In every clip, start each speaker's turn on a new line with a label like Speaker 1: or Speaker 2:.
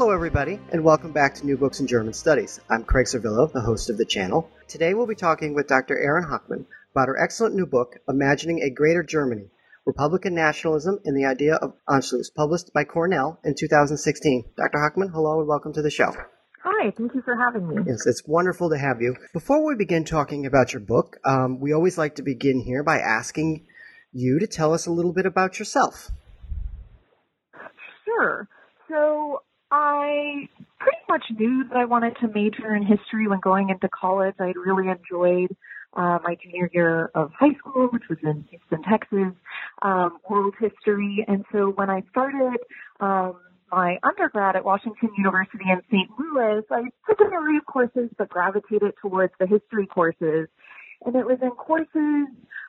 Speaker 1: Hello, everybody, and welcome back to New Books in German Studies. I'm Craig Servillo, the host of the channel. Today we'll be talking with Dr. Erin Hochman about her excellent new book, Imagining a Greater Germany Republican Nationalism and the Idea of Anschluss, published by Cornell in 2016. Dr. Hochman, hello and welcome to the show.
Speaker 2: Hi, thank you for having me.
Speaker 1: Yes, it's wonderful to have you. Before we begin talking about your book, um, we always like to begin here by asking you to tell us a little bit about yourself.
Speaker 2: Sure. So I pretty much knew that I wanted to major in history when going into college. I'd really enjoyed uh, my junior year of high school, which was in Houston, Texas, um, world history. And so when I started um, my undergrad at Washington University in St. Louis, I took a array of courses but gravitated towards the history courses. And it was in courses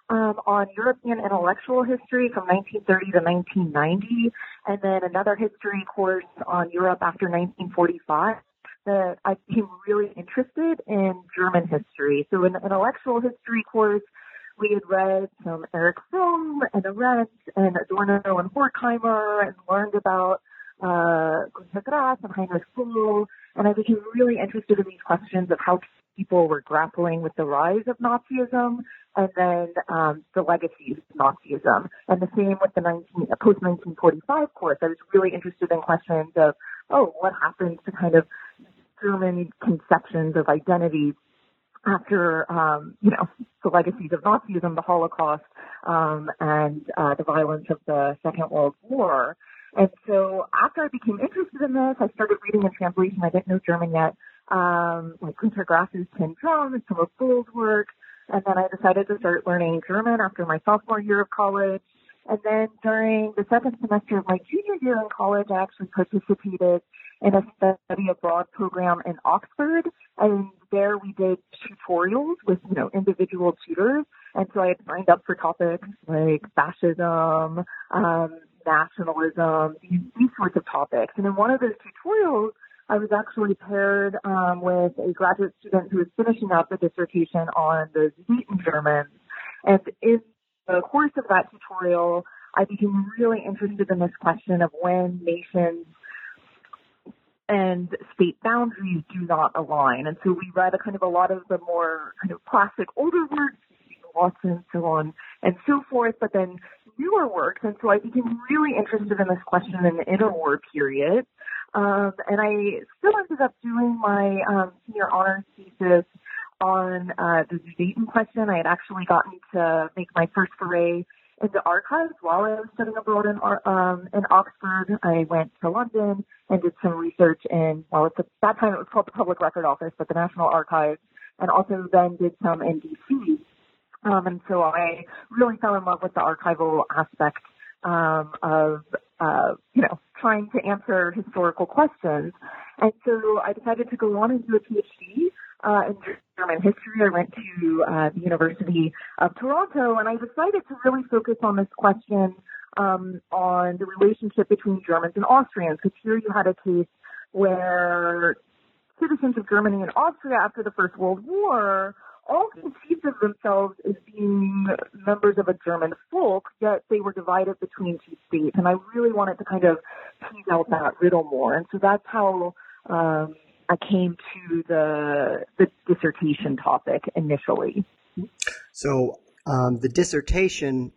Speaker 2: um, on European intellectual history from 1930 to 1990, and then another history course on Europe after 1945 that I became really interested in German history. So in the intellectual history course, we had read some Erich Fromm and Arendt and Adorno and Horkheimer and learned about uh, Günter Grass and Heinrich Böll, and I became really interested in these questions of how people were grappling with the rise of Nazism and then um, the legacies of Nazism. And the same with the 19, post 1945 course. I was really interested in questions of, oh, what happened to kind of German conceptions of identity after, um, you know, the legacies of Nazism, the Holocaust, um, and uh, the violence of the Second World War. And so after I became interested in this, I started reading in translation. I didn't know German yet um, like Günter Grass's Tin Drum and some of Böll's work. And then I decided to start learning German after my sophomore year of college. And then during the second semester of my junior year in college, I actually participated in a study abroad program in Oxford. And there we did tutorials with, you know, individual tutors. And so I had signed up for topics like fascism, um, nationalism, these, these sorts of topics. And in one of those tutorials, I was actually paired um, with a graduate student who was finishing up a dissertation on the Sudeten Germans. And in the course of that tutorial, I became really interested in this question of when nations and state boundaries do not align. And so we read a kind of a lot of the more kind of classic older works, Watson, so on and so forth, but then newer works. And so I became really interested in this question in the interwar period. Um, and I still ended up doing my um, senior honors thesis on uh, the Sudeten question. I had actually gotten to make my first foray into archives while I was studying abroad in, um, in Oxford. I went to London and did some research in, well, at that time it was called the Public Record Office, but the National Archives, and also then did some in DC. Um, and so I really fell in love with the archival aspect um, of uh, you know, trying to answer historical questions. And so I decided to go on and do a PhD uh, in German history. I went to uh, the University of Toronto, and I decided to really focus on this question um, on the relationship between Germans and Austrians. Because here you had a case where citizens of Germany and Austria after the First World War all conceived of themselves as being members of a German folk, yet they were divided between two states. And I really wanted to kind of tease out that riddle more. And so that's how um, I came to the the dissertation topic initially.
Speaker 1: So um, the dissertation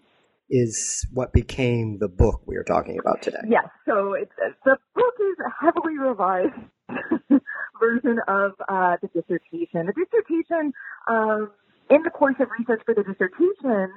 Speaker 1: is what became the book we are talking about today.
Speaker 2: Yes. So the book is heavily revised version of uh, the dissertation. The dissertation, um, in the course of research for the dissertation,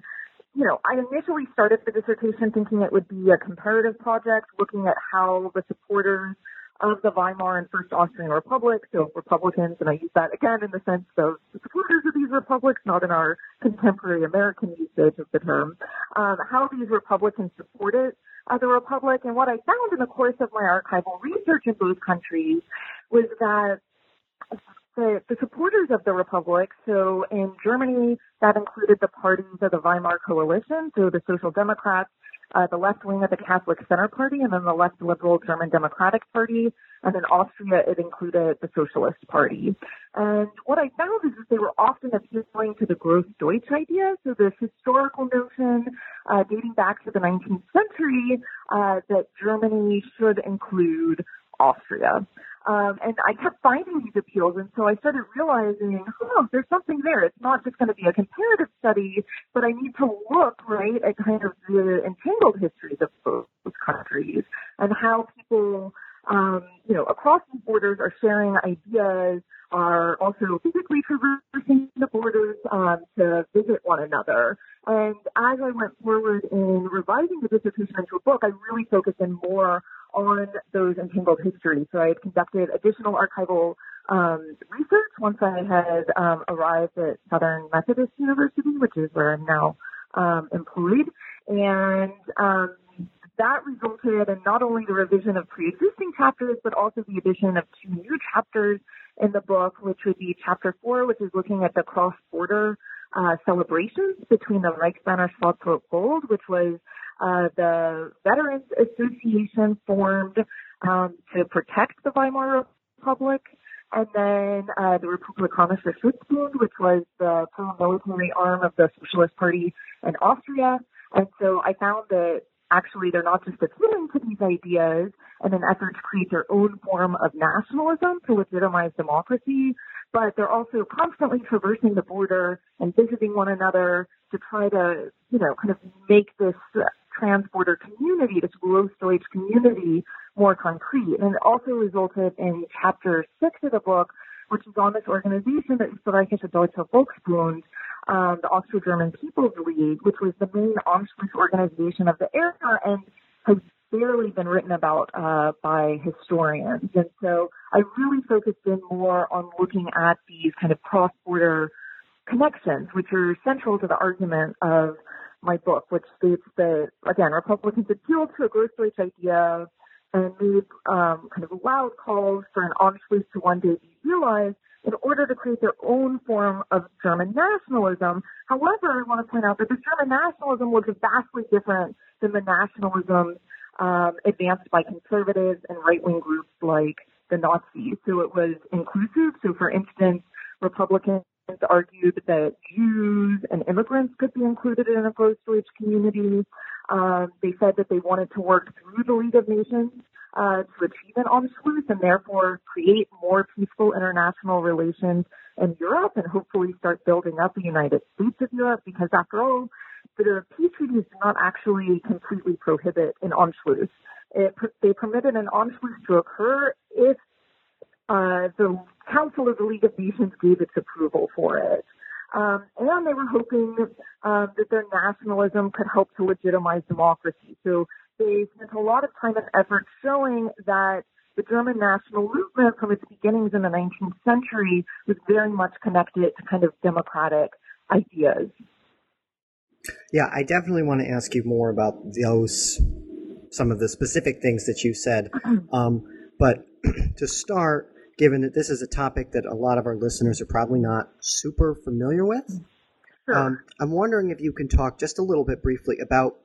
Speaker 2: you know, I initially started the dissertation thinking it would be a comparative project, looking at how the supporters of the Weimar and First Austrian Republic, so Republicans, and I use that again in the sense of the supporters of these republics, not in our contemporary American usage of the term, um, how these Republicans supported uh, the Republic. And what I found in the course of my archival research in both countries was that the, the supporters of the Republic, so in Germany, that included the parties of the Weimar Coalition, so the Social Democrats, uh, the left wing of the Catholic Center Party, and then the left liberal German Democratic Party. And in Austria, it included the Socialist Party. And what I found is that they were often appealing to the Gross Deutsch idea, so this historical notion uh, dating back to the 19th century uh, that Germany should include Austria. Um, and I kept finding these appeals, and so I started realizing, oh, there's something there. It's not just going to be a comparative study, but I need to look right at kind of the entangled histories of both countries and how people, um, you know, across these borders are sharing ideas, are also physically traversing the borders um, to visit one another. And as I went forward in revising the dissertation into a book, I really focused in more on those entangled histories. So I had conducted additional archival um, research once I had um, arrived at Southern Methodist University, which is where I'm now um, employed. And um, that resulted in not only the revision of pre-existing chapters, but also the addition of two new chapters in the book, which would be chapter four, which is looking at the cross-border uh, celebrations between the Reichsbanner Schwarz Gold, which was uh, the Veterans Association formed um, to protect the Weimar Republic, and then uh, the Republikanische Schutzbund, which was the pro-military arm of the Socialist Party in Austria. And so I found that actually they're not just appealing to these ideas in an effort to create their own form of nationalism to legitimize democracy, but they're also constantly traversing the border and visiting one another to try to, you know, kind of make this trans-border community, this Großdeutsch community, more concrete. And it also resulted in chapter six of the book, which is on this organization, the Österreichische Deutsche Volksbund, um, the Austro-German People's League, which was the main Anschluss organization of the era and has barely been written about uh, by historians. And so I really focused in more on looking at these kind of cross-border connections, which are central to the argument of my book, which states that, again, Republicans appealed to a Großdeutsch idea and made um, kind of loud calls for an Anschluss to one day be realized in order to create their own form of German nationalism. However, I want to point out that this German nationalism was vastly different than the nationalism um, advanced by conservatives and right-wing groups like the Nazis. So it was inclusive. So, for instance, Republicans argued that Jews and immigrants could be included in a Großdeutsch community. Um, they said that they wanted to work through the League of Nations uh, to achieve an Anschluss and therefore create more peaceful international relations in Europe and hopefully start building up the United States of Europe because after all, the peace treaties do not actually completely prohibit an Anschluss. It, they permitted an Anschluss to occur if uh, the Council of the League of Nations gave its approval for it. Um, and they were hoping uh, that their nationalism could help to legitimize democracy. So they spent a lot of time and effort showing that the German national movement from its beginnings in the 19th century was very much connected to kind of democratic ideas.
Speaker 1: Yeah, I definitely want to ask you more about those, some of the specific things that you said. Um, but to start, given that this is a topic that a lot of our listeners are probably not super familiar with.
Speaker 2: Sure. Um,
Speaker 1: I'm wondering if you can talk just a little bit briefly about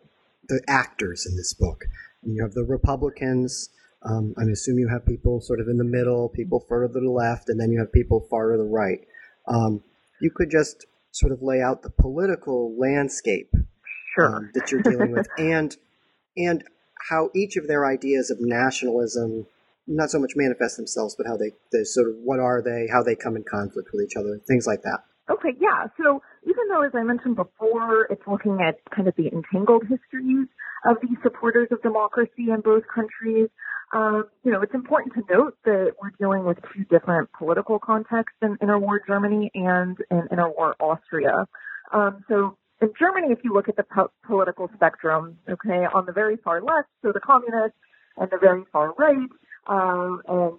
Speaker 1: the actors in this book. You have the Republicans. Um, I assume you have people sort of in the middle, people further to the left, and then you have people far to the right. Um, you could just sort of lay out the political landscape
Speaker 2: sure.
Speaker 1: um, that you're dealing with, and and how each of their ideas of nationalism not so much manifest themselves, but how they, sort of what are they, how they come in conflict with each other, things like that.
Speaker 2: Okay, yeah. So even though, as I mentioned before, it's looking at kind of the entangled histories of these supporters of democracy in both countries, um, you know, it's important to note that we're dealing with two different political contexts in interwar Germany and in interwar Austria. Um, so in Germany, if you look at the po- political spectrum, okay, on the very far left, so the communists, and the very far right, um, and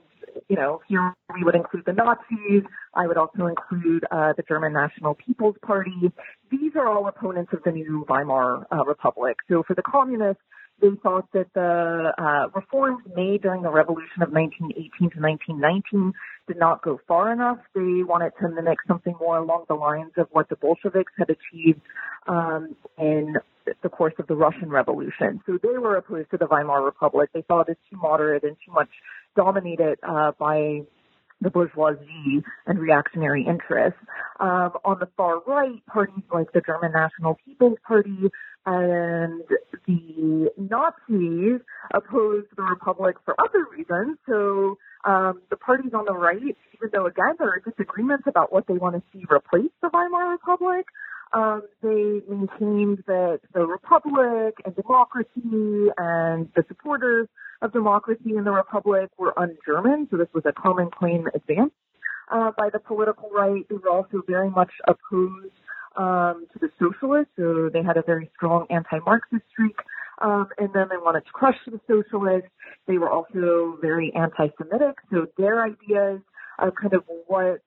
Speaker 2: you know, here we would include the Nazis. I would also include uh, the German National People's Party. These are all opponents of the new Weimar uh, Republic. So for the communists, they thought that the uh, reforms made during the revolution of 1918 to 1919 did not go far enough. They wanted to mimic something more along the lines of what the Bolsheviks had achieved um, in the course of the Russian Revolution. So they were opposed to the Weimar Republic. They thought it as too moderate and too much dominated uh, by the bourgeoisie and reactionary interests. Um, on the far right, parties like the German National People's Party and the Nazis opposed the Republic for other reasons. So um, the parties on the right, even though again there are disagreements about what they want to see replace the Weimar Republic, um, they maintained that the Republic and democracy and the supporters of democracy in the Republic were un-German, so this was a common claim advanced uh, by the political right. They were also very much opposed um, to the socialists, so they had a very strong anti-Marxist streak um, in them and wanted to crush the socialists. They were also very anti-Semitic, so their ideas of kind of what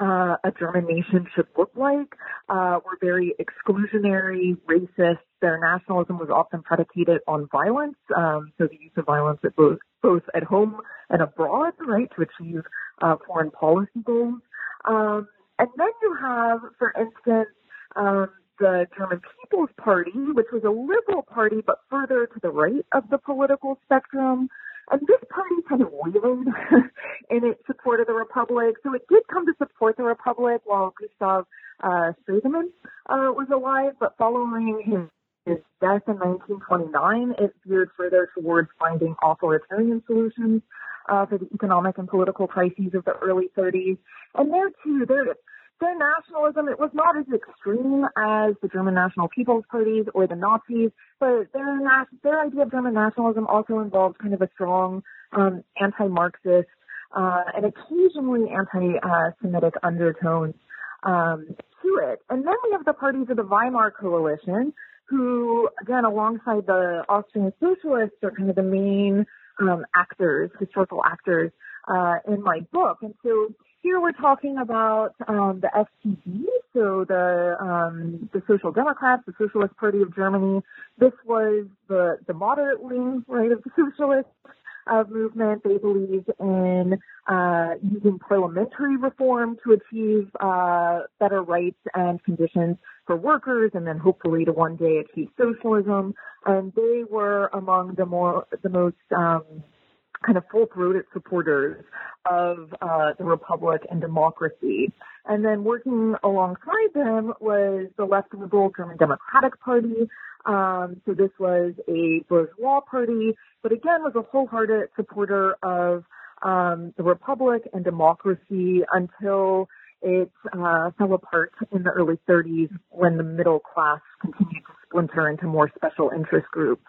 Speaker 2: uh, a German nation should look like uh, were very exclusionary, racist. Their nationalism was often predicated on violence, um, so the use of violence at both both at home and abroad, right, to achieve uh, foreign policy goals. Um, and then you have, for instance, um, the German People's Party, which was a liberal party but further to the right of the political spectrum. And this party kind of wavered in its support of the Republic. So it did come to support the Republic while Gustav uh, Stresemann uh, was alive, but following his, his death in 1929, it veered further towards finding authoritarian solutions uh, for the economic and political crises of the early 30s. And there too, there their nationalism, it was not as extreme as the German National People's Parties or the Nazis, but their, their idea of German nationalism also involved kind of a strong um, anti-Marxist uh, and occasionally anti-Semitic undertones um, to it. And then we have the parties of the Weimar Coalition, who, again, alongside the Austrian socialists, are kind of the main um, actors, historical actors uh, in my book. And so here we're talking about um, the SPD, so the um, the Social Democrats, the Socialist Party of Germany. This was the the moderate wing, right, of the socialist uh, movement. They believed in uh, using parliamentary reform to achieve uh, better rights and conditions for workers, and then hopefully to one day achieve socialism. And they were among the more the most um, kind of full-throated supporters of uh, the republic and democracy. And then working alongside them was the left liberal German Democratic Party. Um, so this was a bourgeois party, but again was a wholehearted supporter of um, the republic and democracy until it uh, fell apart in the early 30s when the middle class continued to splinter into more special interest groups.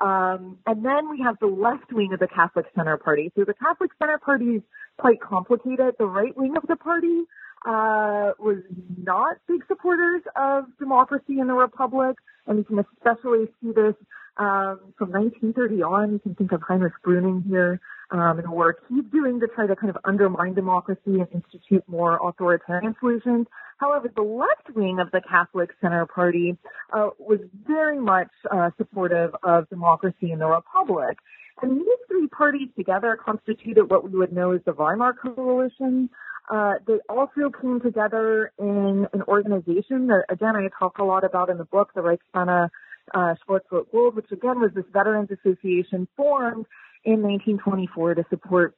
Speaker 2: Um, and then we have the left wing of the Catholic Center Party. So the Catholic Center Party is quite complicated. The right wing of the party uh, was not big supporters of democracy in the Republic, and you can especially see this um, from 1930 on. You can think of Heinrich Brüning here um, and work he's doing to try to kind of undermine democracy and institute more authoritarian solutions. However, the left wing of the Catholic Center Party uh, was very much uh, supportive of democracy in the Republic. And these three parties together constituted what we would know as the Weimar Coalition. Uh, they also came together in an organization that, again, I talk a lot about in the book, the Reichsbanner uh, Schwarz-Rot Gold, which again was this Veterans Association formed in 1924 to support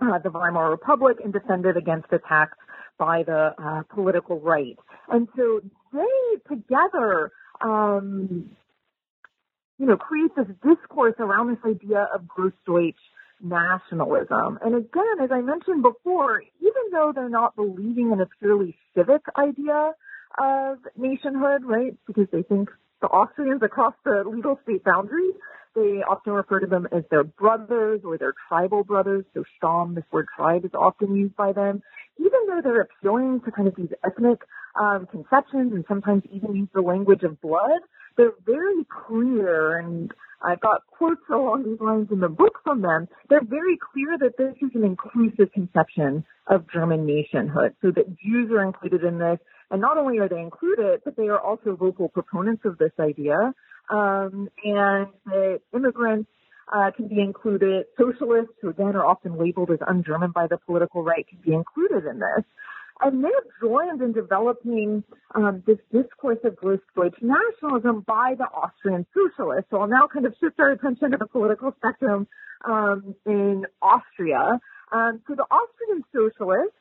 Speaker 2: uh, the Weimar Republic and defend it against attacks by the uh, political right. And so they together, um, you know, create this discourse around this idea of Grossdeutsch nationalism. And again, as I mentioned before, even though they're not believing in a purely civic idea of nationhood, right, because they think the Austrians across the legal state boundary, they often refer to them as their brothers or their tribal brothers. So Stamm, this word tribe is often used by them. Even though they're appealing to kind of these ethnic um, conceptions and sometimes even use the language of blood, they're very clear and I've got quotes along these lines in the book from them. They're very clear that this is an inclusive conception of German nationhood, so that Jews are included in this. And not only are they included, but they are also vocal proponents of this idea. Um, and that immigrants uh, can be included. Socialists, who again are often labeled as un-German by the political right, can be included in this. And they're joined in developing um, this discourse of Grossdeutsch nationalism by the Austrian socialists. So I'll now kind of shift our attention to the political spectrum um, in Austria. Um, so the Austrian socialists,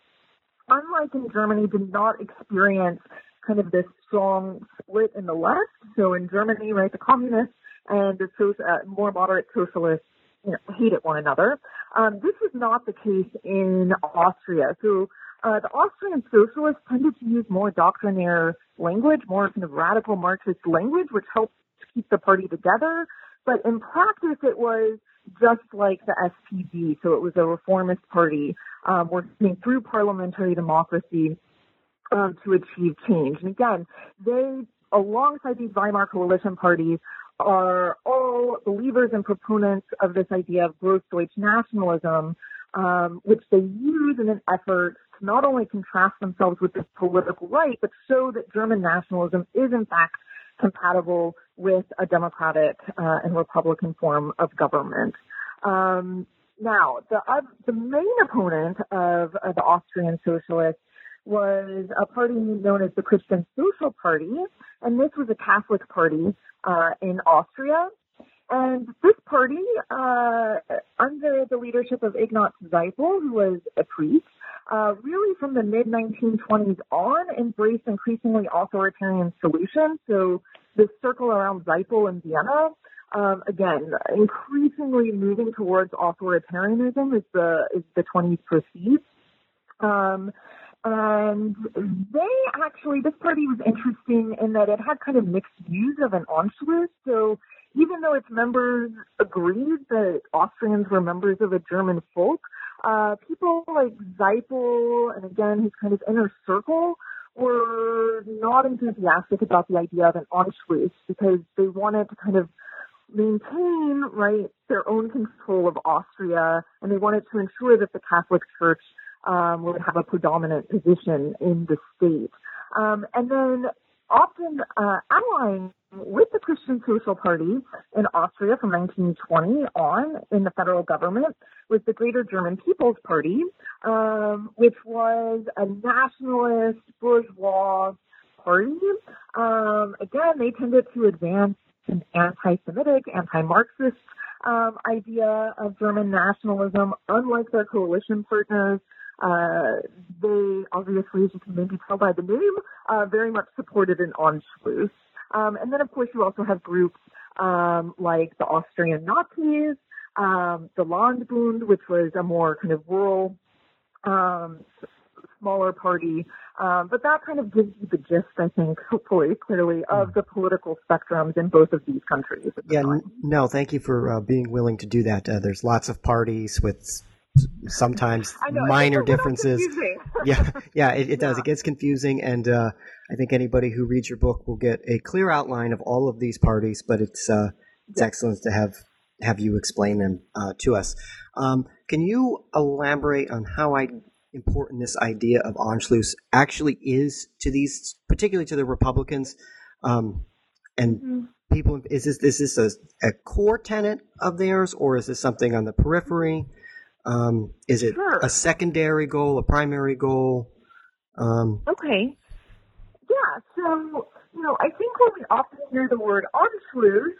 Speaker 2: unlike in Germany, did not experience kind of this strong split in the left. So in Germany, right, the communists and the uh, more moderate socialists you know, hated one another. Um, this was not the case in Austria. So uh, the Austrian socialists tended to use more doctrinaire language, more kind of radical Marxist language, which helped keep the party together. But in practice, it was just like the SPD. So it was a reformist party um, working through parliamentary democracy um, to achieve change. And again, they, alongside these Weimar coalition parties, are all believers and proponents of this idea of Grossdeutsch nationalism, um, which they use in an effort to not only contrast themselves with the political right, but show that German nationalism is in fact compatible with a democratic uh, and republican form of government. Um, now, the uh, the main opponent of uh, the Austrian socialists was a party known as the Christian Social Party, and this was a Catholic party uh, in Austria. And this party, uh, under the leadership of Ignaz Seipel, who was a priest, uh, really from the mid 1920s on, embraced increasingly authoritarian solutions. So this circle around Seipel in Vienna, um, again, increasingly moving towards authoritarianism as the as the 20s proceeds. Um, and they actually, this party was interesting in that it had kind of mixed views of an Anschluss. So even though its members agreed that Austrians were members of a German folk, uh, people like Seipel and again his kind of inner circle were not enthusiastic about the idea of an Anschluss because they wanted to kind of maintain, right, their own control of Austria and they wanted to ensure that the Catholic Church um, would have a predominant position in the state. Um, and then often uh, allying with the Christian Social Party in Austria from 1920 on in the federal government was the Greater German People's Party, um, which was a nationalist bourgeois party. Um, again, they tended to advance an anti-Semitic, anti-Marxist um, idea of German nationalism, unlike their coalition partners uh, they obviously, as you can maybe tell by the name, uh, very much supported an Anschluss. Um, and then, of course, you also have groups um, like the Austrian Nazis, um, the Landbund, which was a more kind of rural, um, smaller party. Um, but that kind of gives you the gist, I think, hopefully, clearly, of the political spectrums in both of these countries.
Speaker 1: Yeah, n- no, thank you for uh, being willing to do that. Uh, there's lots of parties with sometimes
Speaker 2: know,
Speaker 1: minor differences. yeah, yeah, it, it
Speaker 2: Yeah.
Speaker 1: does. It gets confusing, and uh, I think anybody who reads your book will get a clear outline of all of these parties. But it's uh, it's excellent to have have you explain them uh, to us. Um, can you elaborate on how I, important this idea of Anschluss actually is to these, particularly to the Republicans, um, and
Speaker 2: Mhm.
Speaker 1: people? Is this is this a, a core tenet of theirs, or is this something on the periphery? Um, is it
Speaker 2: Sure.
Speaker 1: a secondary goal, a primary goal? Um,
Speaker 2: Okay. Yeah, so, you know, I think when we often hear the word Anschluss,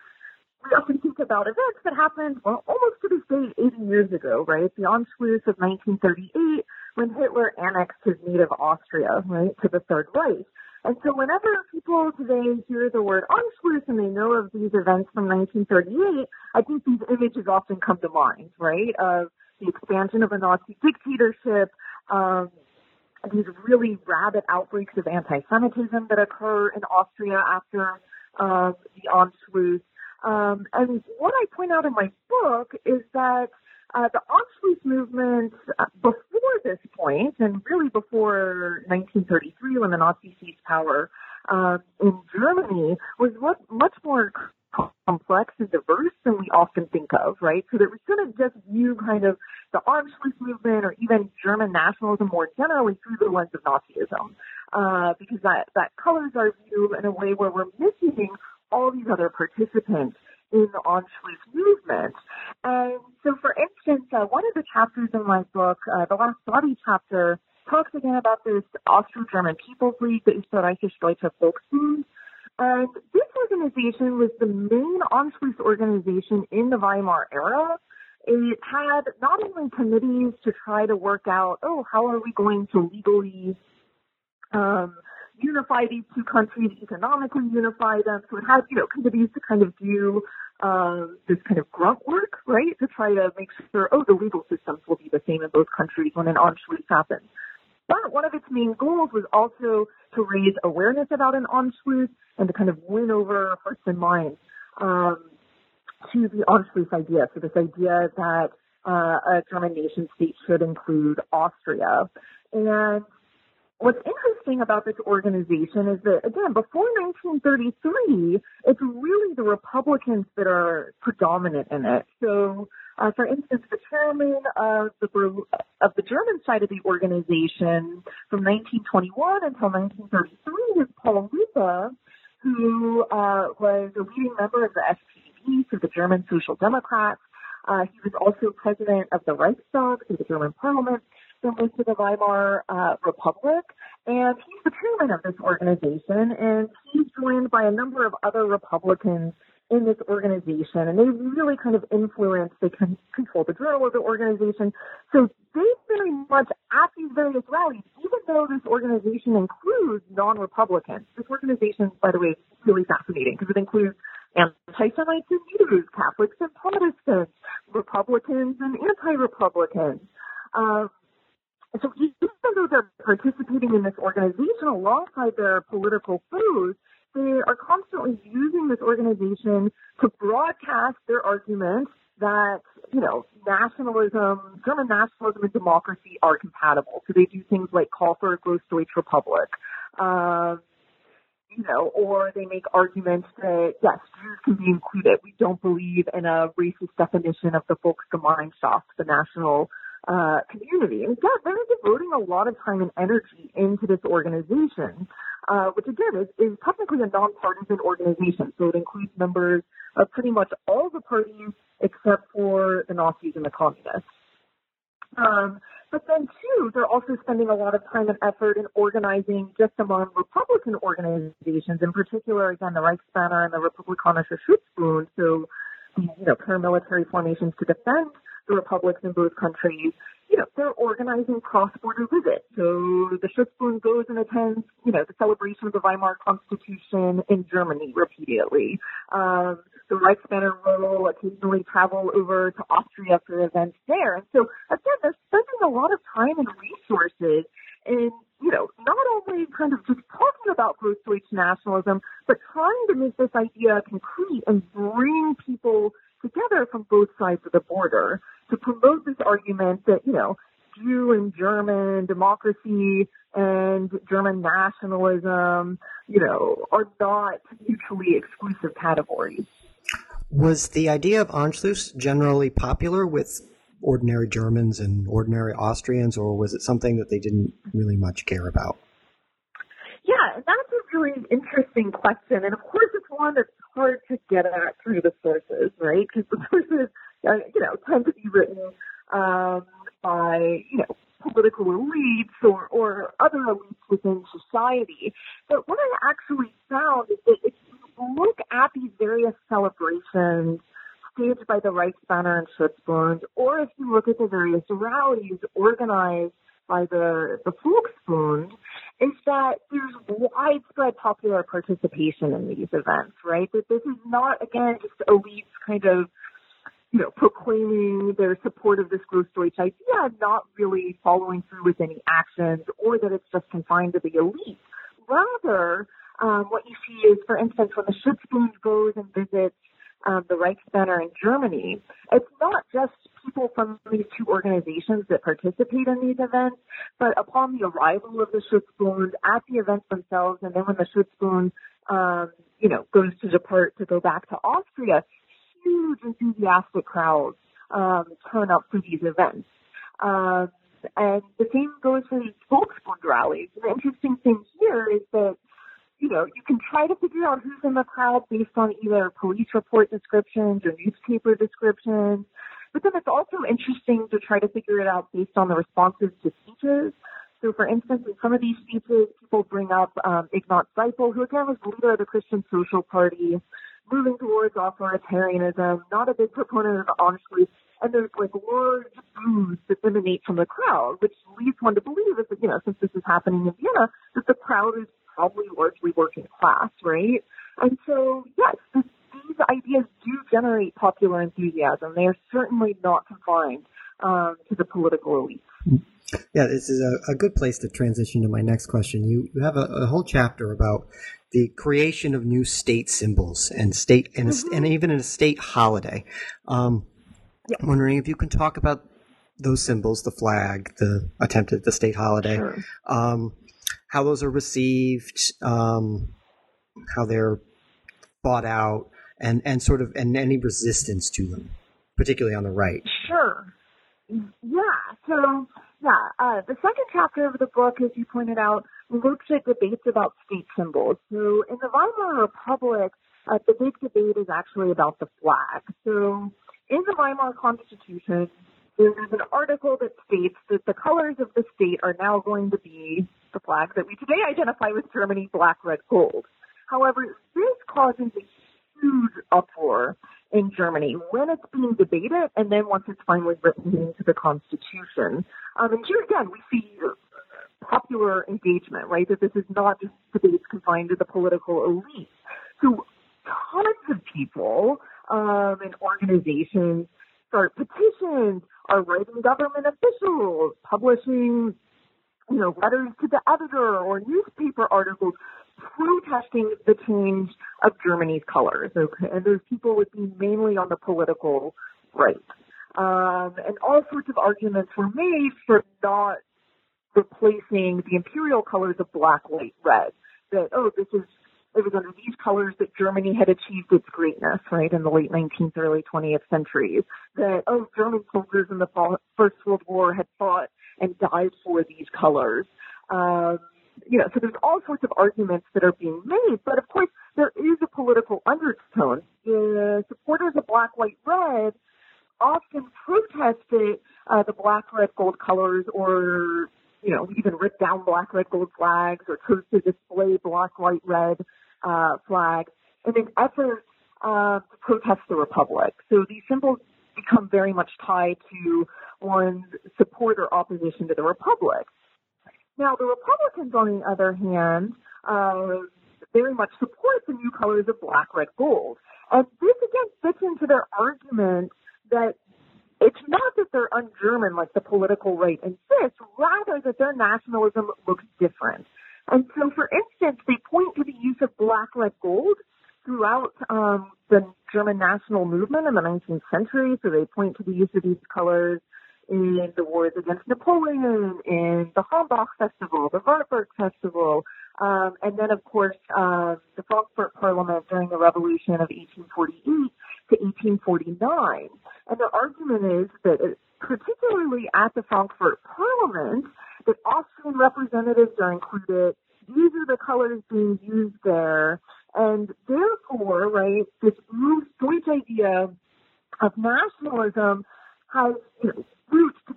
Speaker 2: we often think about events that happened, well, almost to this day, 80 years ago, right? The Anschluss of 1938, when Hitler annexed his native Austria, right, to the Third Reich. And so whenever people today hear the word Anschluss and they know of these events from 1938, I think these images often come to mind, right? Of the expansion of a Nazi dictatorship, um, these really rabid outbreaks of anti-Semitism that occur in Austria after uh, the Anschluss. Um, and what I point out in my book is that uh, the Anschluss movement uh, before this point, and really before 1933 when the Nazis seized power uh, in Germany, was much, much more complex and diverse than we often think of, right? So that we shouldn't just view kind of the Anschluss movement or even German nationalism more generally through the lens of Nazism, uh, because that, that colors our view in a way where we're missing all these other participants in the Anschluss movement. And so, for instance, uh, one of the chapters in my book, uh, the last body chapter, talks again about this Austro-German People's League, the Österreichische Deutsche Volksbund. And this organization was the main Anschluss organization in the Weimar era. It had not only committees to try to work out, oh, how are we going to legally um, unify these two countries, economically unify them. So it had, you know, committees to kind of do um, this kind of grunt work, right, to try to make sure, oh, the legal systems will be the same in both countries when an Anschluss happens. But one of its main goals was also to raise awareness about an Anschluss and to kind of win over hearts and minds um, to the Anschluss idea. So this idea that uh, a German nation state should include Austria. And what's interesting about this organization is that, again, before 1933, it's really the Republicans that are predominant in it. So, uh, for instance, the chairman of the of the German side of the organization from 1921 until 1933 is Paul Löbe, who uh, was a leading member of the SPD, so the German Social Democrats. Uh, he was also president of the Reichstag, so the German parliament similar to the Weimar uh, Republic. And he's the chairman of this organization, and he's joined by a number of other Republicans in this organization, and they really kind of influence, they can control the journal of the organization. So they very much at these various rallies, even though this organization includes non-Republicans. This organization, by the way, is really fascinating because it includes anti-Semites and Jews, Catholics and Protestants, Republicans and anti-Republicans. Uh, so even though they're participating in this organization alongside their political foes, they are constantly using this organization to broadcast their argument that, you know, nationalism, German nationalism and democracy are compatible. So they do things like call for a Großdeutsche Republic. Um, you know, or they make arguments that yes, Jews can be included. We don't believe in a racist definition of the Volksgemeinschaft, the national uh, community. And again, they're devoting a lot of time and energy into this organization, uh, which again is, is technically a nonpartisan organization. So it includes members of pretty much all the parties except for the Nazis and the communists. Um, but then too, they're also spending a lot of time and effort in organizing just among Republican organizations, in particular, again, the Reichsbanner and the Republikanische Schutzbund, so you know paramilitary formations to defend the republics in both countries, you know, they're organizing cross-border visits. So the Schutzbund goes and attends, you know, the celebration of the Weimar Constitution in Germany repeatedly. Um, the Reichsbanner will occasionally travel over to Austria for events there. And so again, they're spending a lot of time and resources in, you know, not only kind of just talking about Großdeutsch nationalism, but trying to make this idea concrete and bring people together from both sides of the border promote this argument that, you know, Jew and German democracy and German nationalism, you know, are not mutually exclusive categories.
Speaker 1: Was the idea of Anschluss generally popular with ordinary Germans and ordinary Austrians, or was it something that they didn't really much care about?
Speaker 2: Yeah, that's a really interesting question. And of course, it's one that's hard to get at through the sources, right? Because the sources you know, tend to be written um, by, you know, political elites or, or other elites within society. But what I actually found is that if you look at these various celebrations staged by the Reichsbanner and Schutzbund, or if you look at the various rallies organized by the, the Volksbund, is that there's widespread popular participation in these events, right? That this is not, again, just elites kind of you know, proclaiming their support of this Großdeutsch idea, not really following through with any actions or that it's just confined to the elite. Rather, um, what you see is, for instance, when the Schutzbund goes and visits um, the Reichsbanner in Germany, it's not just people from these two organizations that participate in these events, but upon the arrival of the Schutzbund, at the events themselves, and then when the Schutzbund, um, you know, goes to depart to go back to Austria, huge enthusiastic crowds um, turn up for these events. Um, and the same goes for these Volksbund rallies. The interesting thing here is that, you know, you can try to figure out who's in the crowd based on either police report descriptions or newspaper descriptions. But then it's also interesting to try to figure it out based on the responses to speeches. So, for instance, in some of these speeches, people bring up um, Ignaz Seipel, who again was the leader of the Christian Social Party, moving towards authoritarianism, not a big proponent of Anschluss, and there's like large boos that emanate from the crowd, which leads one to believe is that, you know, since this is happening in Vienna, that the crowd is probably largely working class, right? And so, yes, this, these ideas do generate popular enthusiasm. They are certainly not confined um, to the political elite.
Speaker 1: Yeah, this is a, a, good place to transition to my next question. You, you have a, a whole chapter about the creation of new state symbols and state and, mm-hmm. and even a state holiday. Um, yeah. I'm wondering if you can talk about those symbols, the flag, the attempt at the state holiday, sure. um, how those are received, um, how they're bought out, and and sort of and any resistance to them, particularly on the right.
Speaker 2: Sure. Yeah. So yeah, uh, the second chapter of the book, as you pointed out, looks at debates about state symbols. So in the Weimar Republic, uh, the big debate is actually about the flag. So in the Weimar Constitution, there is an article that states that the colors of the state are now going to be the flag that we today identify with Germany, black, red, gold. However, this causes a huge uproar in Germany when it's being debated and then once it's finally written into the Constitution. Um, and here again, we see popular engagement, right? That this is not just debates confined to the political elite. So tons of people um, and organizations start petitions, are writing government officials, publishing, you know, letters to the editor or newspaper articles protesting the change of Germany's colors. Okay? And those people would be mainly on the political right. Um, and all sorts of arguments were made for not replacing the imperial colors of black, white, red. That, oh, this is, it was under these colors that Germany had achieved its greatness, right, in the late 19th, early 20th centuries. That, oh, German soldiers in the First World War had fought and died for these colors. Um, you know, so there's all sorts of arguments that are being made, but of course there is a political undertone. The supporters of black, white, red often protested uh, the black, red, gold colors or, you know, even ripped down black, red, gold flags or chose to display black, white, red uh, flags in an effort uh, to protest the republic. So these symbols become very much tied to one's support or opposition to the republic. Now, the Republicans, on the other hand, uh, very much support the new colors of black, red, gold. And this again fits into their argument that it's not that they're un-German like the political right insists, rather that their nationalism looks different. And so, for instance, they point to the use of black, red, gold throughout um, the German national movement in the 19th century. So they point to the use of these colors in the wars against Napoleon, in the Hambach Festival, the Wartburg Festival, um, and then, of course, um, the Frankfurt Parliament during the Revolution of 1848 to 1849. And the argument is that, uh, particularly at the Frankfurt Parliament, that Austrian representatives are included. These are the colors being used there. And therefore, right, this Deutsch idea of nationalism has you know,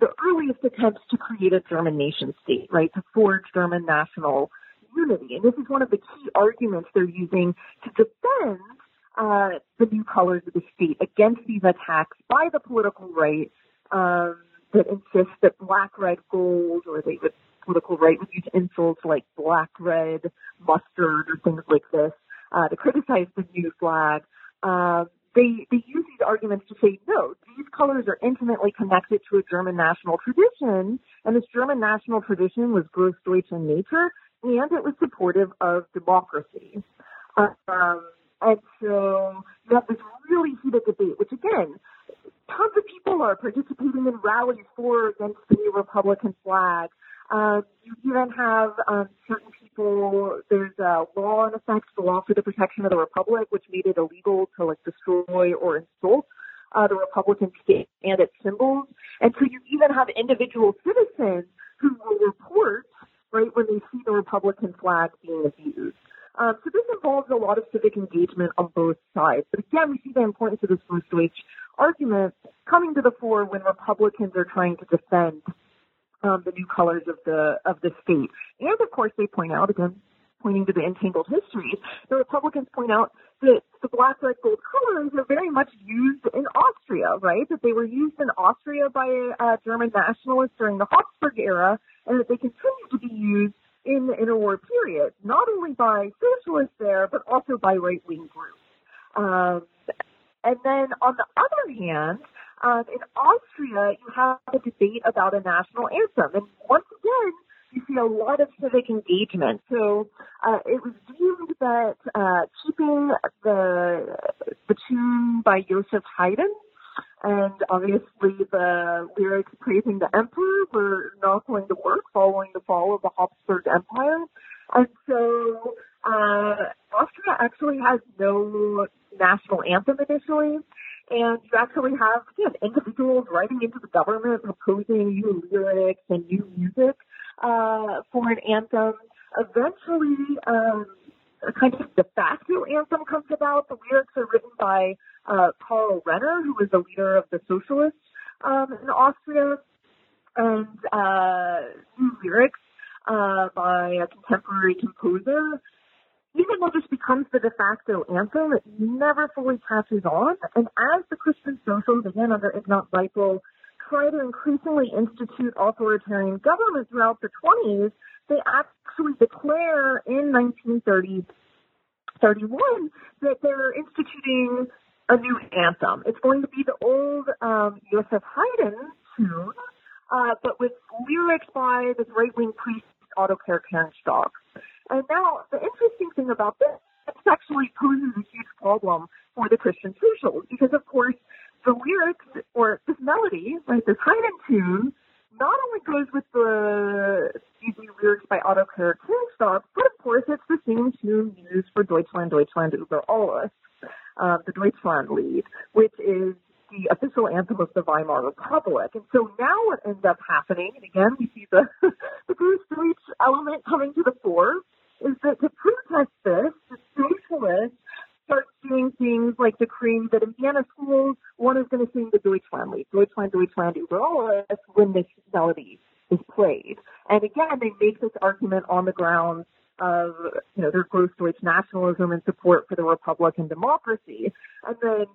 Speaker 2: the earliest attempts to create a German nation state, right, to forge German national unity. And this is one of the key arguments they're using to defend uh, the new colors of the state against these attacks by the political right um, that insist that black, red, gold, or they would political right would use insults like black, red, mustard, or things like this uh, to criticize the new flag. Um, they they use these arguments to say no, these colors are intimately connected to a German national tradition, and this German national tradition was Grossdeutsch in nature, and it was supportive of democracy. Um, and so you have this really heated debate, which again, tons of people are participating in rallies for or against the new Republican flag. Um, you even have um, certain people. There's a law in effect, the Law for the Protection of the Republic, which made it illegal to like destroy or insult uh, the Republican state and its symbols. And so you even have individual citizens who will report right when they see the Republican flag being abused. Um, so this involves a lot of civic engagement on both sides. But again, we see the importance of this Grossdeutsch argument coming to the fore when Republicans are trying to defend um, the new colors of the of the state. And of course, they point out again, pointing to the entangled histories, the Republicans point out that the black, red, gold colors are very much used in Austria, right? That they were used in Austria by uh, German nationalists during the Habsburg era, and that they continue to be used in the interwar period, not only by socialists there, but also by right-wing groups. Um, and then on the other hand, um, in Austria, you have a debate about a national anthem. And once again, you see a lot of civic engagement. So uh, it was deemed that uh, keeping the the tune by Joseph Haydn and obviously the lyrics praising the emperor were not going to work following the fall of the Habsburg Empire. And so uh, Austria actually has no national anthem initially. And you actually have again, individuals writing into the government proposing new lyrics and new music uh, for an anthem. Eventually, um, a kind of de facto anthem comes about. The lyrics are written by uh, Karl Renner, who was the leader of the socialists um, in Austria, and uh, new lyrics uh, by a contemporary composer even though this becomes the de facto anthem, it never fully catches on. And as the Christian socials, again under Ignaz Seipel, try to increasingly institute authoritarian government throughout the 20s, they actually declare in 1930, 31 that they're instituting a new anthem. It's going to be the old um, Joseph Haydn tune, uh, but with lyrics by this right-wing priest Otto Kernstock. And now, the interesting thing about this, this actually poses a huge problem for the Christian socials because, of course, the lyrics or this melody, right, this Haydn tune, not only goes with the these lyrics by Otto Kernstock, but of course it's the same tune used for Deutschland, Deutschland über alles, uh, the Deutschlandlied, which is the official anthem of the Weimar Republic. And so now what ends up happening, and again we see the the Grossdeutsch element coming to the fore, is that to protest this, the socialists start doing things like decreeing that in Vienna schools, one is going to sing the Deutschlandlied, Deutschland, Deutschland über alles, when this melody is played. And again, they make this argument on the grounds of, you know, their Grossdeutsch nationalism and support for the Republic and democracy. And then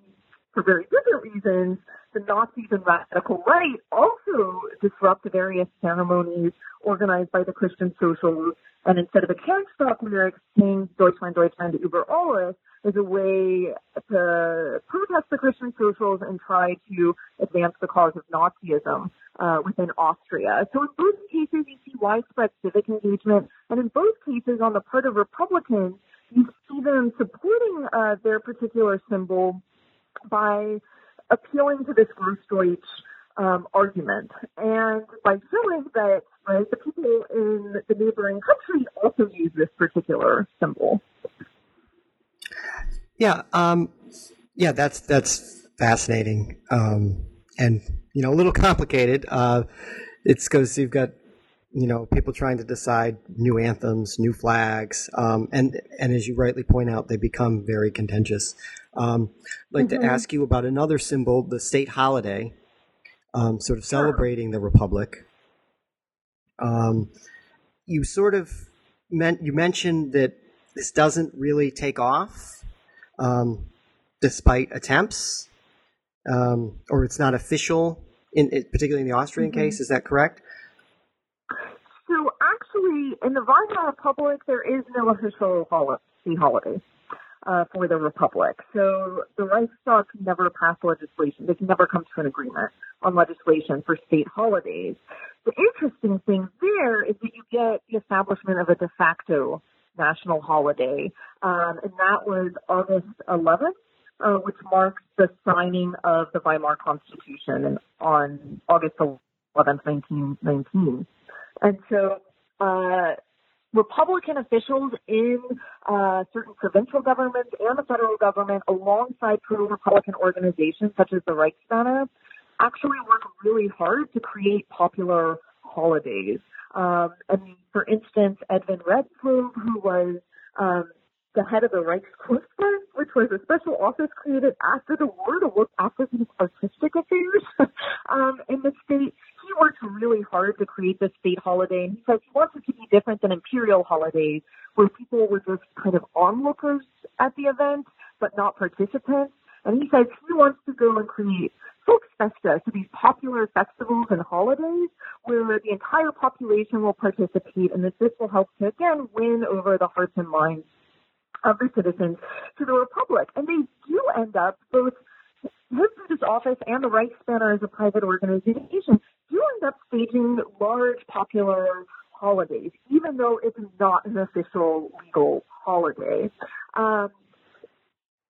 Speaker 2: for very different reasons, the Nazis and radical right also disrupt the various ceremonies organized by the Christian socials. And instead of a Kernstock lyrics, sing Deutschland, Deutschland über alles as a way to protest the Christian socials and try to advance the cause of Nazism uh, within Austria. So in both cases, you see widespread civic engagement, and in both cases, on the part of Republicans, you see them supporting uh, their particular symbol by appealing to this Grossdeutsch um, argument and by showing that right, the people in the neighboring country also use this particular symbol.
Speaker 1: Yeah, um, yeah, that's that's fascinating, um, and you know a little complicated. Uh, it's because you've got you know people trying to decide new anthems, new flags, um, and and as you rightly point out, they become very contentious. Um, I'd like mm-hmm. to ask you about another symbol, the state holiday, um, sort of celebrating the republic. Um, you sort of meant you mentioned that this doesn't really take off, um, despite attempts, um, or it's not official. In particularly in the Austrian mm-hmm. case, is that correct?
Speaker 2: In the Weimar Republic, there is no official holiday uh, for the Republic. So the Reichstag can never pass legislation. They can never come to an agreement on legislation for state holidays. The interesting thing there is that you get the establishment of a de facto national holiday, um, and that was August 11th. Uh, which marks the signing of the Weimar Constitution on August 11th, 1919. And so uh, Republican officials in uh, certain provincial governments and the federal government, alongside pro-Republican organizations such as the Reichsbanner, actually work really hard to create popular holidays. Um, and for instance, Edwin Redslob, who was um, the head of the Reichskunstwart, which was a special office created after the war to look after these artistic affairs um, in the state. He worked really hard to create this state holiday, and he says he wants it to be different than imperial holidays, where people were just kind of onlookers at the event, but not participants. And he says he wants to go and create Volksfeste, so these popular festivals and holidays where the entire population will participate and that this will help to again win over the hearts and minds of the citizens to the republic. And they do end up both his British office and the Reichsbanner as a private organization do end up staging large popular holidays, even though it's not an official legal holiday. Um,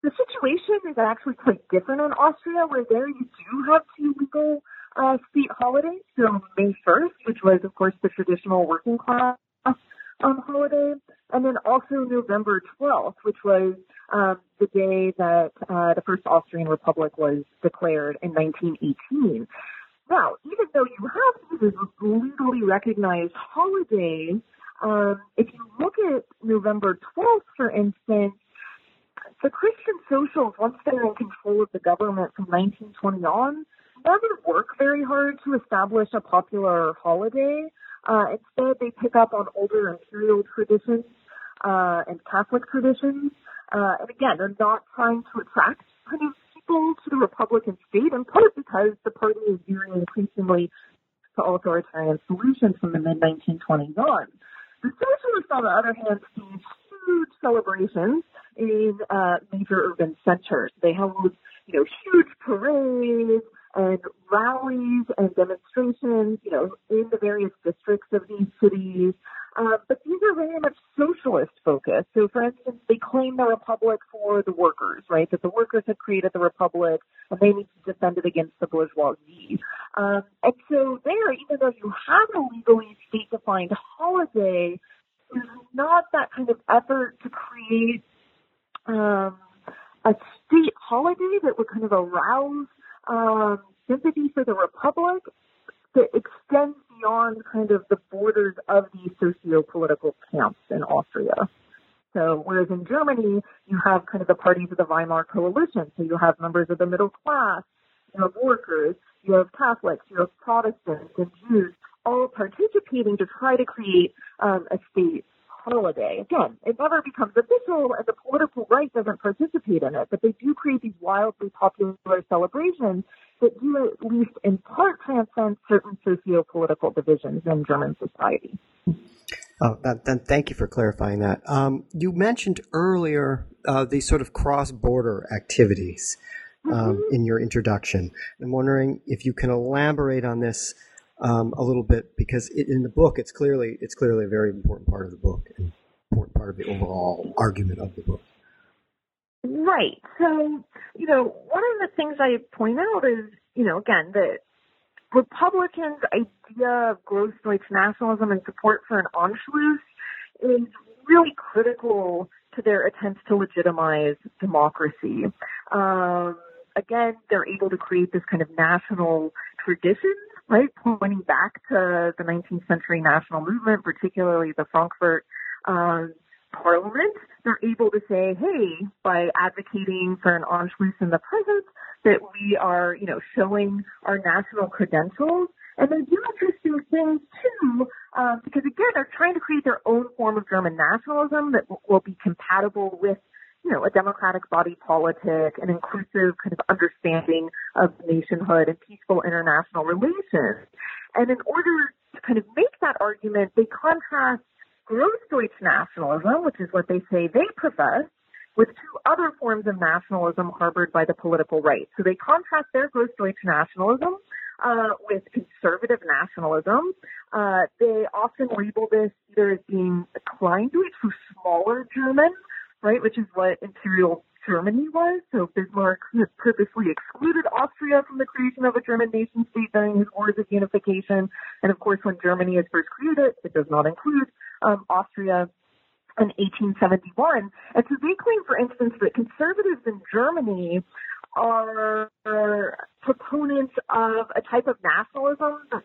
Speaker 2: the situation is actually quite different in Austria, where there you do have two legal uh, state holidays. So May 1st, which was, of course, the traditional working class um, holiday, and then also November 12th, which was um, the day that uh, the first Austrian Republic was declared in 1918. Now, even though you have these legally recognized holidays, um, if you look at November 12th, for instance, the Christian socials, once they're in control of the government from 1920 on, never work very hard to establish a popular holiday. Uh, instead, they pick up on older imperial traditions uh, and Catholic traditions. Uh, and again, they're not trying to attract kind of people to the Republican state, in part because the party is veering increasingly to authoritarian solutions from the mid 1920s on. The socialists, on the other hand, see huge celebrations in uh, major urban centers. They hold, you know, huge parades and rallies and demonstrations, you know, in the various districts of these cities. Uh, but these are very much socialist focused. So, for instance, they claim the republic for the workers, right? That the workers have created the republic and they need to defend it against the bourgeoisie. Um, and so, there, even though you have a legally state-defined holiday, there's not that kind of effort to create um, a state holiday that would kind of arouse um, sympathy for the republic that extends beyond kind of the borders of these socio-political camps in Austria. So whereas in Germany, you have kind of the parties of the Weimar coalition. So you have members of the middle class, you have workers, you have Catholics, you have Protestants and Jews all participating to try to create um, a state holiday. Again, it never becomes official and the political right doesn't participate in it, but they do create these wildly popular celebrations that do at least in part transcend certain socio-political divisions in German society.
Speaker 1: Oh, that, that, thank you for clarifying that. Um, you mentioned earlier uh, these sort of cross-border activities um, mm-hmm. in your introduction. I'm wondering if you can elaborate on this um, a little bit because it, in the book it's clearly it's clearly a very important part of the book and important part of the overall argument of the book.
Speaker 2: Right. So, you know, one of the things I point out is, you know, again, that Republicans' idea of Grossdeutsch nationalism and support for an Anschluss is really critical to their attempts to legitimize democracy. Um, again, they're able to create this kind of national tradition right? Pointing back to the 19th century national movement, particularly the Frankfurt uh, Parliament, they're able to say, hey, by advocating for an Anschluss in the present, that we are, you know, showing our national credentials. And they do interesting things too, um, because again, they're trying to create their own form of German nationalism that will be compatible with you know, a democratic body politic, an inclusive kind of understanding of nationhood and peaceful international relations. And in order to kind of make that argument, they contrast Grossdeutsch nationalism, which is what they say they profess, with two other forms of nationalism harbored by the political right. So they contrast their Grossdeutsch nationalism uh, with conservative nationalism. Uh, they often label this either as being Kleindeutsch, so smaller German, right, which is what imperial Germany was. So Bismarck purposely excluded Austria from the creation of a German nation state during his wars of unification. And of course, when Germany is first created, it does not include um, Austria in 1871. And so they claim, for instance, that conservatives in Germany are, proponents of a type of nationalism that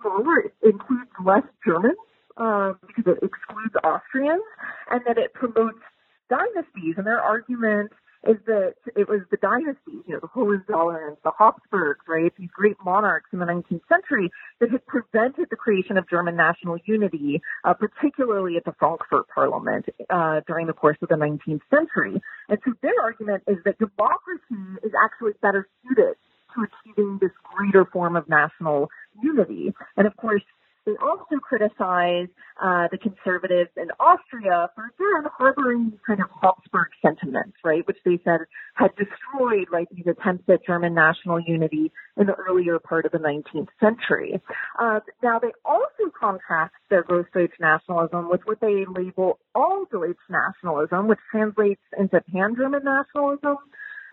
Speaker 2: smaller, includes less Germans um, because it excludes Austrians, and that it promotes dynasties, and their argument is that it was the dynasties, you know, the Hohenzollerns, the Habsburgs, right, these great monarchs in the 19th century that had prevented the creation of German national unity, uh, particularly at the Frankfurt Parliament uh, during the course of the 19th century. And so their argument is that democracy is actually better suited to achieving this greater form of national unity. And of course, they also criticize uh, the conservatives in Austria for again harboring kind of Habsburg sentiments, right, which they said had destroyed like these attempts at German national unity in the earlier part of the 19th century. Uh, now they also contrast their Grossdeutsch nationalism with what they label Alldeutsch nationalism, which translates into Pan-German nationalism.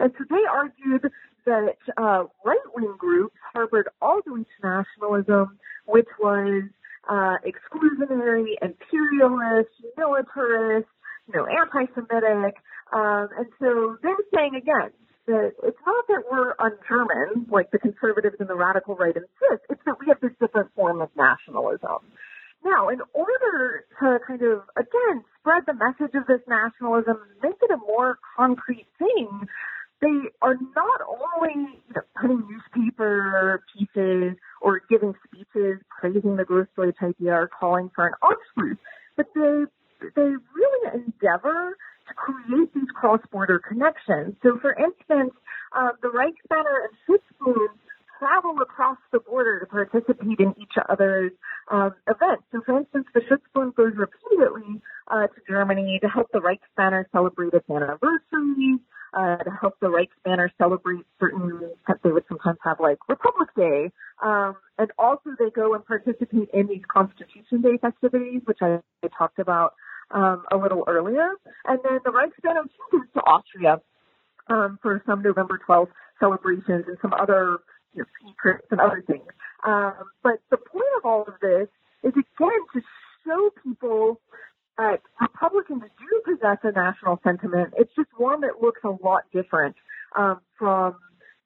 Speaker 2: And so they argued that uh, right-wing groups harbored Alldeutsch nationalism, which was uh, exclusionary, imperialist, militarist, you know, anti-Semitic, um, and so they're saying again that it's not that we're un-German, like the conservatives and the radical right insist. It's that we have this different form of nationalism. Now, in order to kind of, again, spread the message of this nationalism, make it a more concrete thing, they are not only you know, putting newspaper pieces or giving speeches praising the Grossdeutsch idea or calling for an Anschluss, but they they really endeavor to create these cross-border connections. So, for instance, uh, the Reichsbanner and Schutzbund travel across the border to participate in each other's um, events. So, for instance, the Schutzbund goes repeatedly uh, to Germany to help the Reichsbanner celebrate its anniversary uh, to help the Reichsbanner celebrate certain, they would sometimes have like Republic Day. Um, and also they go and participate in these Constitution Day festivities, which I, I talked about um, a little earlier. And then the Reichsbanner goes to Austria um, for some November 12th celebrations and some other you know, secrets and other things. Um, but the point of all of this is again to show people uh, Republicans do possess a national sentiment. It's just one that looks a lot different um, from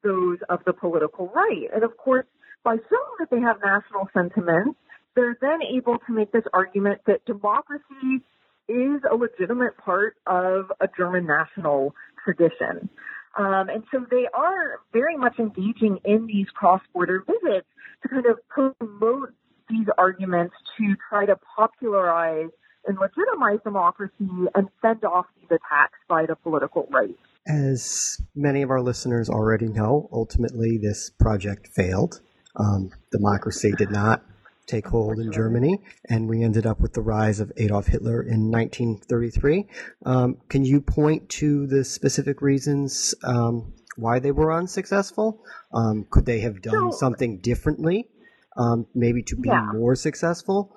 Speaker 2: those of the political right. And of course, by showing that they have national sentiments, they're then able to make this argument that democracy is a legitimate part of a German national tradition. Um, and so they are very much engaging in these cross-border visits to kind of promote these arguments to try to popularize and legitimize democracy and fend off these attacks by the political right.
Speaker 1: As many of our listeners already know, ultimately this project failed. Um, democracy did not take hold in Germany, and we ended up with the rise of Adolf Hitler in 1933. Um, can you point to the specific reasons um, why they were unsuccessful? Um, could they have done so, something differently, um, maybe to be yeah. more successful?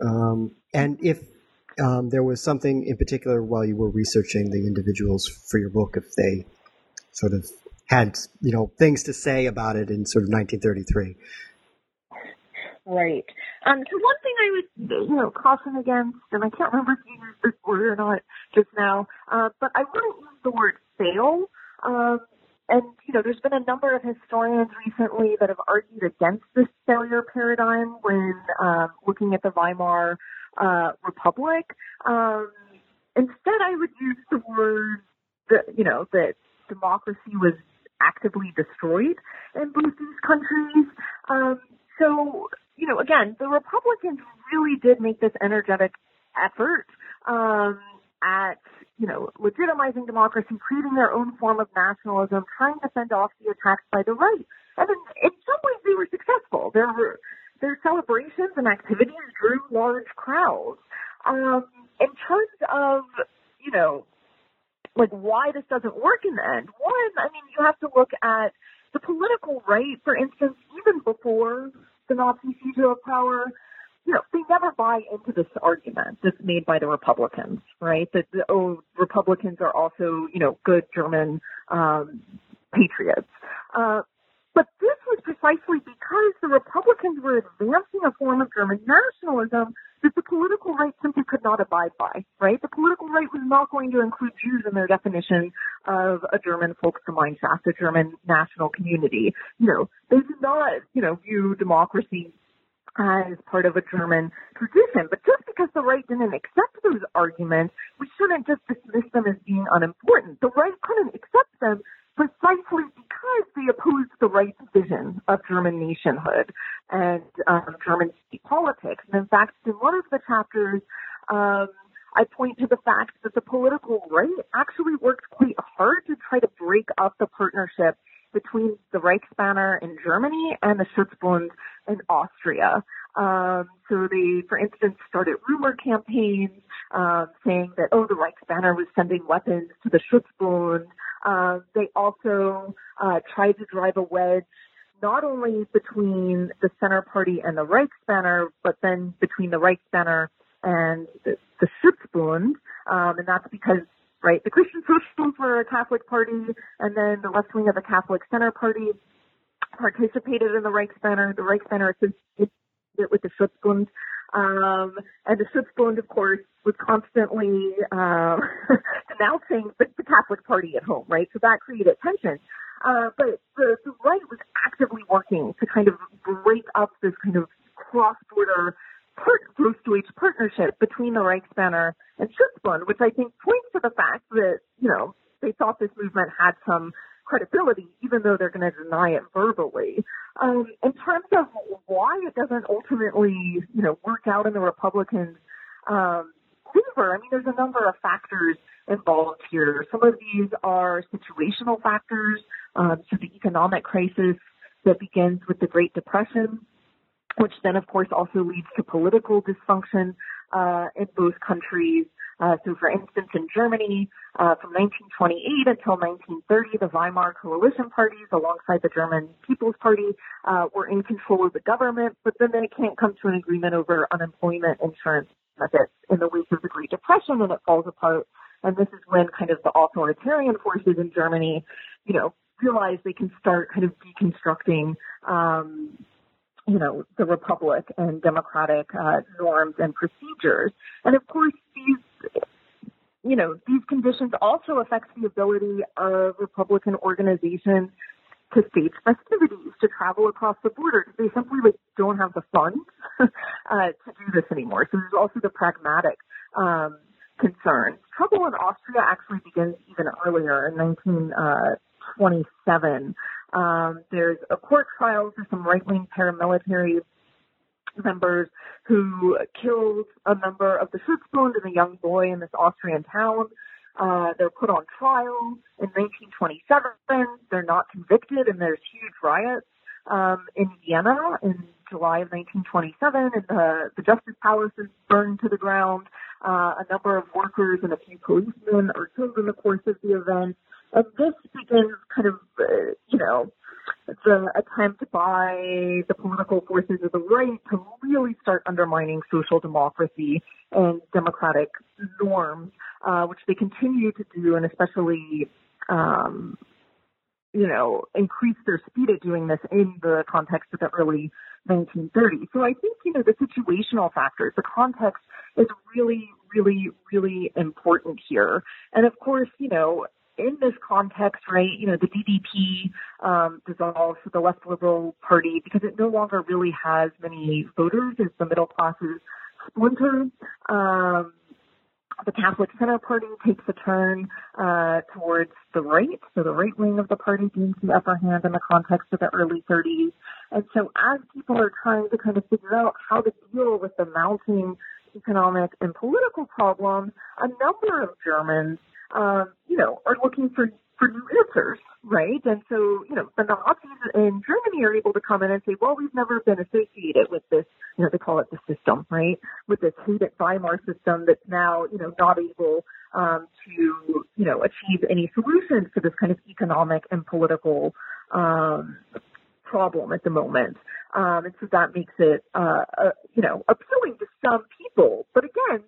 Speaker 1: Um, and if um, there was something in particular while you were researching the individuals for your book, if they sort of had you know things to say about it in sort of 1933.
Speaker 2: Right. Um, so one thing I would, you know, caution against, and I can't remember if you used this word or not just now, uh, but I wouldn't use the word fail. Um, and, you know, there's been a number of historians recently that have argued against this failure paradigm when um, looking at the Weimar uh, republic. Um, instead, I would use the word that you know that democracy was actively destroyed in both these countries. Um, so you know, again, the Republicans really did make this energetic effort um, at you know legitimizing democracy, creating their own form of nationalism, trying to fend off the attacks by the right. And in, in some ways, they were successful. There were their celebrations and activities drew large crowds. Um, in terms of, you know, like why this doesn't work in the end, one, I mean, you have to look at the political right, for instance, even before the Nazi seizure of power, you know, they never buy into this argument that's made by the Republicans, right? That, the oh, Republicans are also, you know, good German um, patriots. Uh, but this was precisely because the Republicans were advancing a form of German nationalism that the political right simply could not abide by, right? The political right was not going to include Jews in their definition of a German Volksgemeinschaft, a German national community. You know, they did not, you know, view democracy as part of a German tradition. But just because the right didn't accept those arguments, we shouldn't just dismiss them as being unimportant. The right couldn't accept them precisely because they opposed the right's vision of German nationhood and um, German state politics. And in fact, in one of the chapters, um, I point to the fact that the political right actually worked quite hard to try to break up the partnership between the Reichsbanner in Germany and the Schutzbund in Austria. Um, so they, for instance, started rumor campaigns um, saying that, oh, the Reichsbanner was sending weapons to the Schutzbund. Uh, they also uh, tried to drive a wedge not only between the Center Party and the Reichsbanner, but then between the Reichsbanner and the, the Schutzbund. Um, and that's because right? The Christian Socialists were a Catholic party, and then the left wing of the Catholic Center Party participated in the Reichsbanner. The Reichsbanner associated with the Schutzbund. Um, and the Schutzbund, of course, was constantly uh, denouncing the, the Catholic Party at home, right? So that created tension. Uh, but the, the right was actively working to kind of break up this kind of cross-border part, Grossdeutsch partnership between the Reichsbanner and Schutzbund, which I think points to the fact that, you know, they thought this movement had some credibility, even though they're going to deny it verbally. Um, in terms of why it doesn't ultimately, you know, work out in the Republicans' um, favor, I mean, there's a number of factors involved here. Some of these are situational factors, um, so the economic crisis that begins with the Great Depression which then, of course, also leads to political dysfunction uh, in both countries. Uh, so, for instance, in Germany, uh, from 1928 until 1930, the Weimar coalition parties, alongside the German People's Party, uh, were in control of the government, but then they can't come to an agreement over unemployment insurance benefits in the wake of the Great Depression, and it falls apart. And this is when kind of the authoritarian forces in Germany, you know, realize they can start kind of deconstructing um, you know, the republic and democratic uh, norms and procedures. And of course, these, you know, these conditions also affect the ability of Republican organizations to stage festivities, to travel across the border. Because they simply like, don't have the funds uh, to do this anymore. So there's also the pragmatic um, concerns. Trouble in Austria actually begins even earlier in 1927 um, there's a court trial for some right-wing paramilitary members who killed a member of the Schutzbund and a young boy in this Austrian town. Uh, they're put on trial in 1927. They're not convicted, and there's huge riots um, in Vienna in July of 1927, and the, the Justice Palace is burned to the ground. Uh, a number of workers and a few policemen are killed in the course of the event. And this begins kind of, uh, you know, the attempt by the political forces of the right to really start undermining social democracy and democratic norms, uh, which they continue to do, and especially, um, you know, increase their speed at doing this in the context of the early 1930s. So I think, you know, the situational factors, the context is really, really, really important here. And of course, you know, in this context, right, you know, the DDP um, dissolves the left liberal party because it no longer really has many voters as the middle classes splinter. Um, the Catholic Center Party takes a turn uh, towards the right, so the right wing of the party gains the upper hand in the context of the early 30s. And so, as people are trying to kind of figure out how to deal with the mounting economic and political problem, a number of Germans um, you know, are looking for for new answers, right? And so, you know, the Nazis in Germany are able to come in and say, well, we've never been associated with this, you know, they call it the system, right? With this hated Weimar system that's now, you know, not able um, to, you know, achieve any solutions to this kind of economic and political um, problem at the moment. Um, and so that makes it, uh, uh, you know, appealing to some people. But again,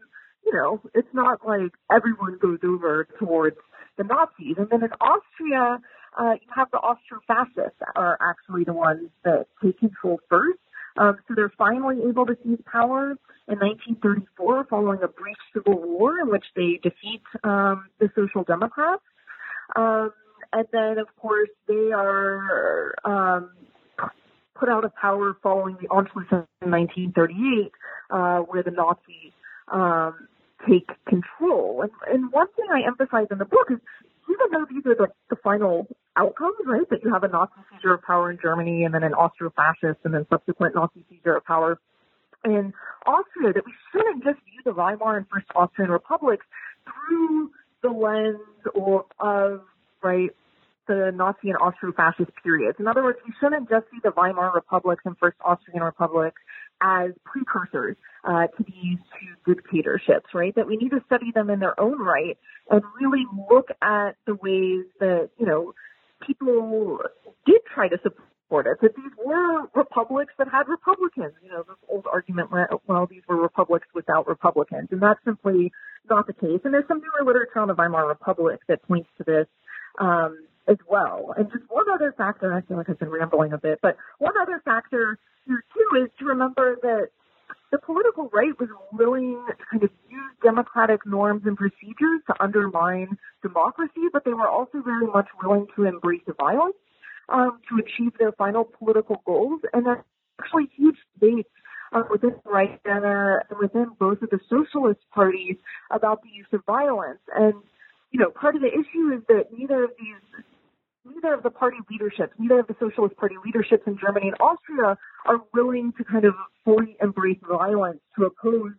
Speaker 2: you know, it's not like everyone goes over towards the Nazis. And then in Austria, uh, you have the Austro-fascists are actually the ones that take control first. Um, so they're finally able to seize power in 1934 following a brief civil war in which they defeat um, the Social Democrats. Um, and then, of course, they are um, put out of power following the Anschluss in 1938, uh, where the Nazis um, take control. And, and one thing I emphasize in the book is even though these are the, the final outcomes, right, that you have a Nazi seizure of power in Germany and then an Austro-fascist and then subsequent Nazi seizure of power in Austria, that we shouldn't just view the Weimar and First Austrian republics through the lens or of, right, the Nazi and Austro-fascist periods. In other words, we shouldn't just see the Weimar republics and First Austrian republics as precursors uh, to these two dictatorships, right? That we need to study them in their own right and really look at the ways that, you know, people did try to support it, that these were republics that had Republicans. You know, this old argument, well, these were republics without Republicans, and that's simply not the case. And there's some newer literature on the Weimar Republic that points to this. Um, as well. And just one other factor, I feel like I've been rambling a bit, but one other factor here too is to remember that the political right was willing to kind of use democratic norms and procedures to undermine democracy, but they were also very much willing to embrace violence um, to achieve their final political goals. And there's actually huge debates uh, within the right center and within both of the socialist parties about the use of violence. And you know, part of the issue is that neither of these neither of the party leaderships, neither of the socialist party leaderships in Germany and Austria are willing to kind of fully embrace violence to oppose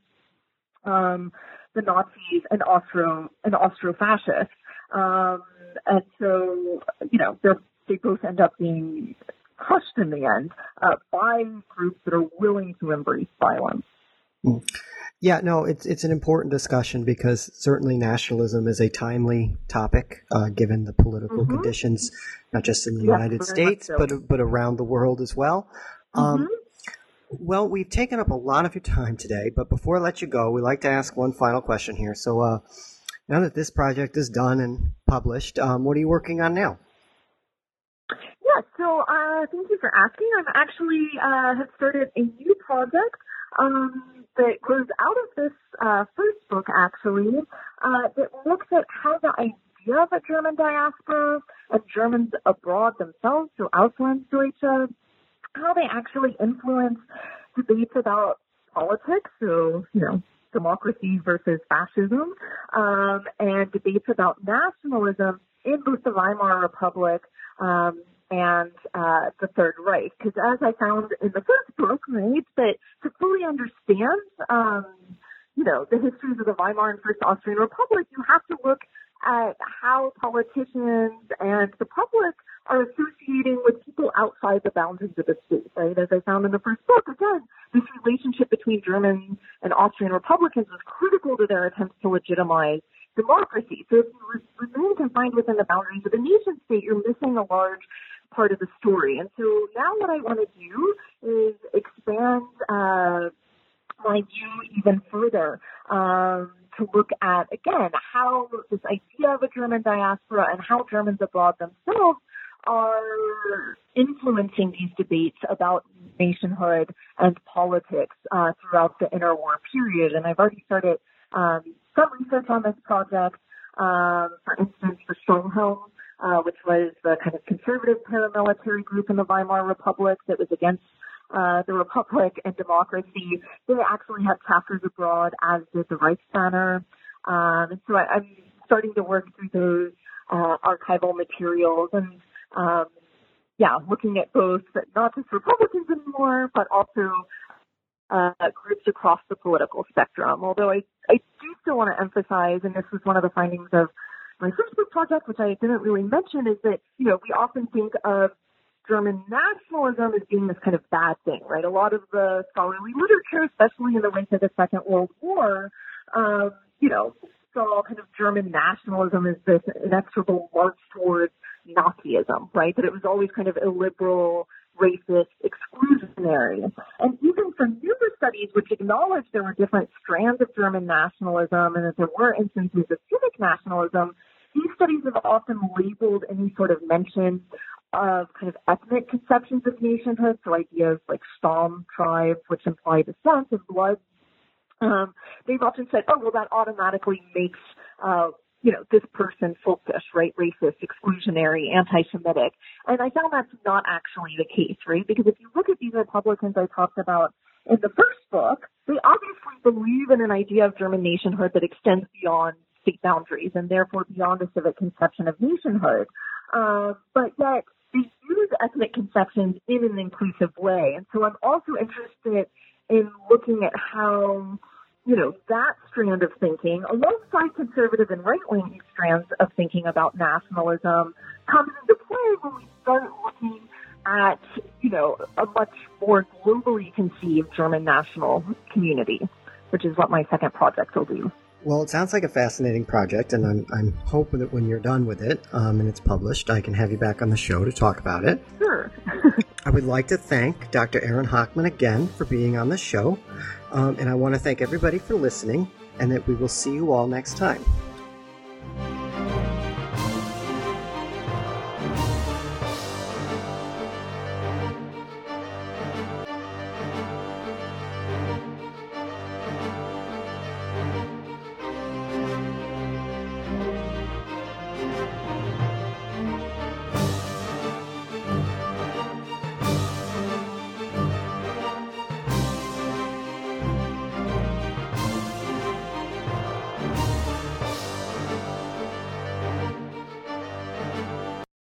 Speaker 2: um, the Nazis and Austro and Austro-fascists. Um, and so, you know, they both end up being crushed in the end uh, by groups that are willing to embrace violence.
Speaker 1: Yeah, no, it's it's an important discussion because certainly nationalism is a timely topic uh, given the political mm-hmm. conditions, not just in the yes, United States so. but but around the world as well. Um, mm-hmm. well, we've taken up a lot of your time today, but before I let you go, we like to ask one final question here. So, uh, now that this project is done and published, um, what are you working on now?
Speaker 2: Yeah, so uh, thank you for asking. I'm actually uh, have started a new project um, that grows out of this uh, first book, actually, uh, that looks at how the idea of a German diaspora and Germans abroad themselves, so Auslandsdeutsche, how they actually influence debates about politics, so, you know, democracy versus fascism, um, and debates about nationalism in both the Weimar Republic um, and uh, the Third Reich. Because as I found in the first book, right, that to fully understand, um, you know, the histories of the Weimar and First Austrian Republic, you have to look at how politicians and the public are associating with people outside the boundaries of the state, right? As I found in the first book, again, this relationship between German and Austrian Republicans was critical to their attempts to legitimize democracy. So if you remain confined within the boundaries of a nation state, you're missing a large part of the story. And so now what I want to do is expand uh, my view even further um, to look at, again, how this idea of a German diaspora and how Germans abroad themselves are influencing these debates about nationhood and politics uh, throughout the interwar period. And I've already started um, some research on this project. Um, for instance, the Stahlhelm, uh, which was the kind of conservative paramilitary group in the Weimar Republic that was against uh, the Republic and democracy. They actually had chapters abroad, as did the Reichsbanner. Um, so I, am starting to work through those uh, archival materials and, um, yeah, looking at both not just Republicans anymore, but also uh, groups across the political spectrum. Although I, I do still want to emphasize, and this was one of the findings of my first book project, which I didn't really mention, is that, you know, we often think of German nationalism as being this kind of bad thing, right? A lot of the scholarly literature, especially in the wake of the Second World War, um, you know, saw kind of German nationalism as this inexorable march towards Nazism, right? That it was always kind of illiberal, racist, exclusionary. And even for newer studies which acknowledge there were different strands of German nationalism and that there were instances of civic nationalism, these studies have often labeled any sort of mention of kind of ethnic conceptions of nationhood, so ideas like Stamm tribe, which imply descent of blood. Um, they've often said, oh, well, that automatically makes uh, you know, this person folkish, right? Racist, exclusionary, anti-Semitic. And I found that's not actually the case, right? Because if you look at these Republicans I talked about in the first book, they obviously believe in an idea of German nationhood that extends beyond state boundaries and therefore beyond the civic conception of nationhood. Uh, but yet they use ethnic conceptions in an inclusive way. And so I'm also interested in looking at how, you know, that strand of thinking, alongside conservative and right-wing strands of thinking about nationalism, comes into play when we start looking at, you know, a much more globally conceived German national community, which is what my second project will do.
Speaker 1: Well, it sounds like a fascinating project, and I'm, I'm hoping that when you're done with it um, and it's published, I can have you back on the show to talk about it.
Speaker 2: Sure.
Speaker 1: I would like to thank Dr. Erin Hochman again for being on the show, um, and I want to thank everybody for listening, and that we will see you all next time.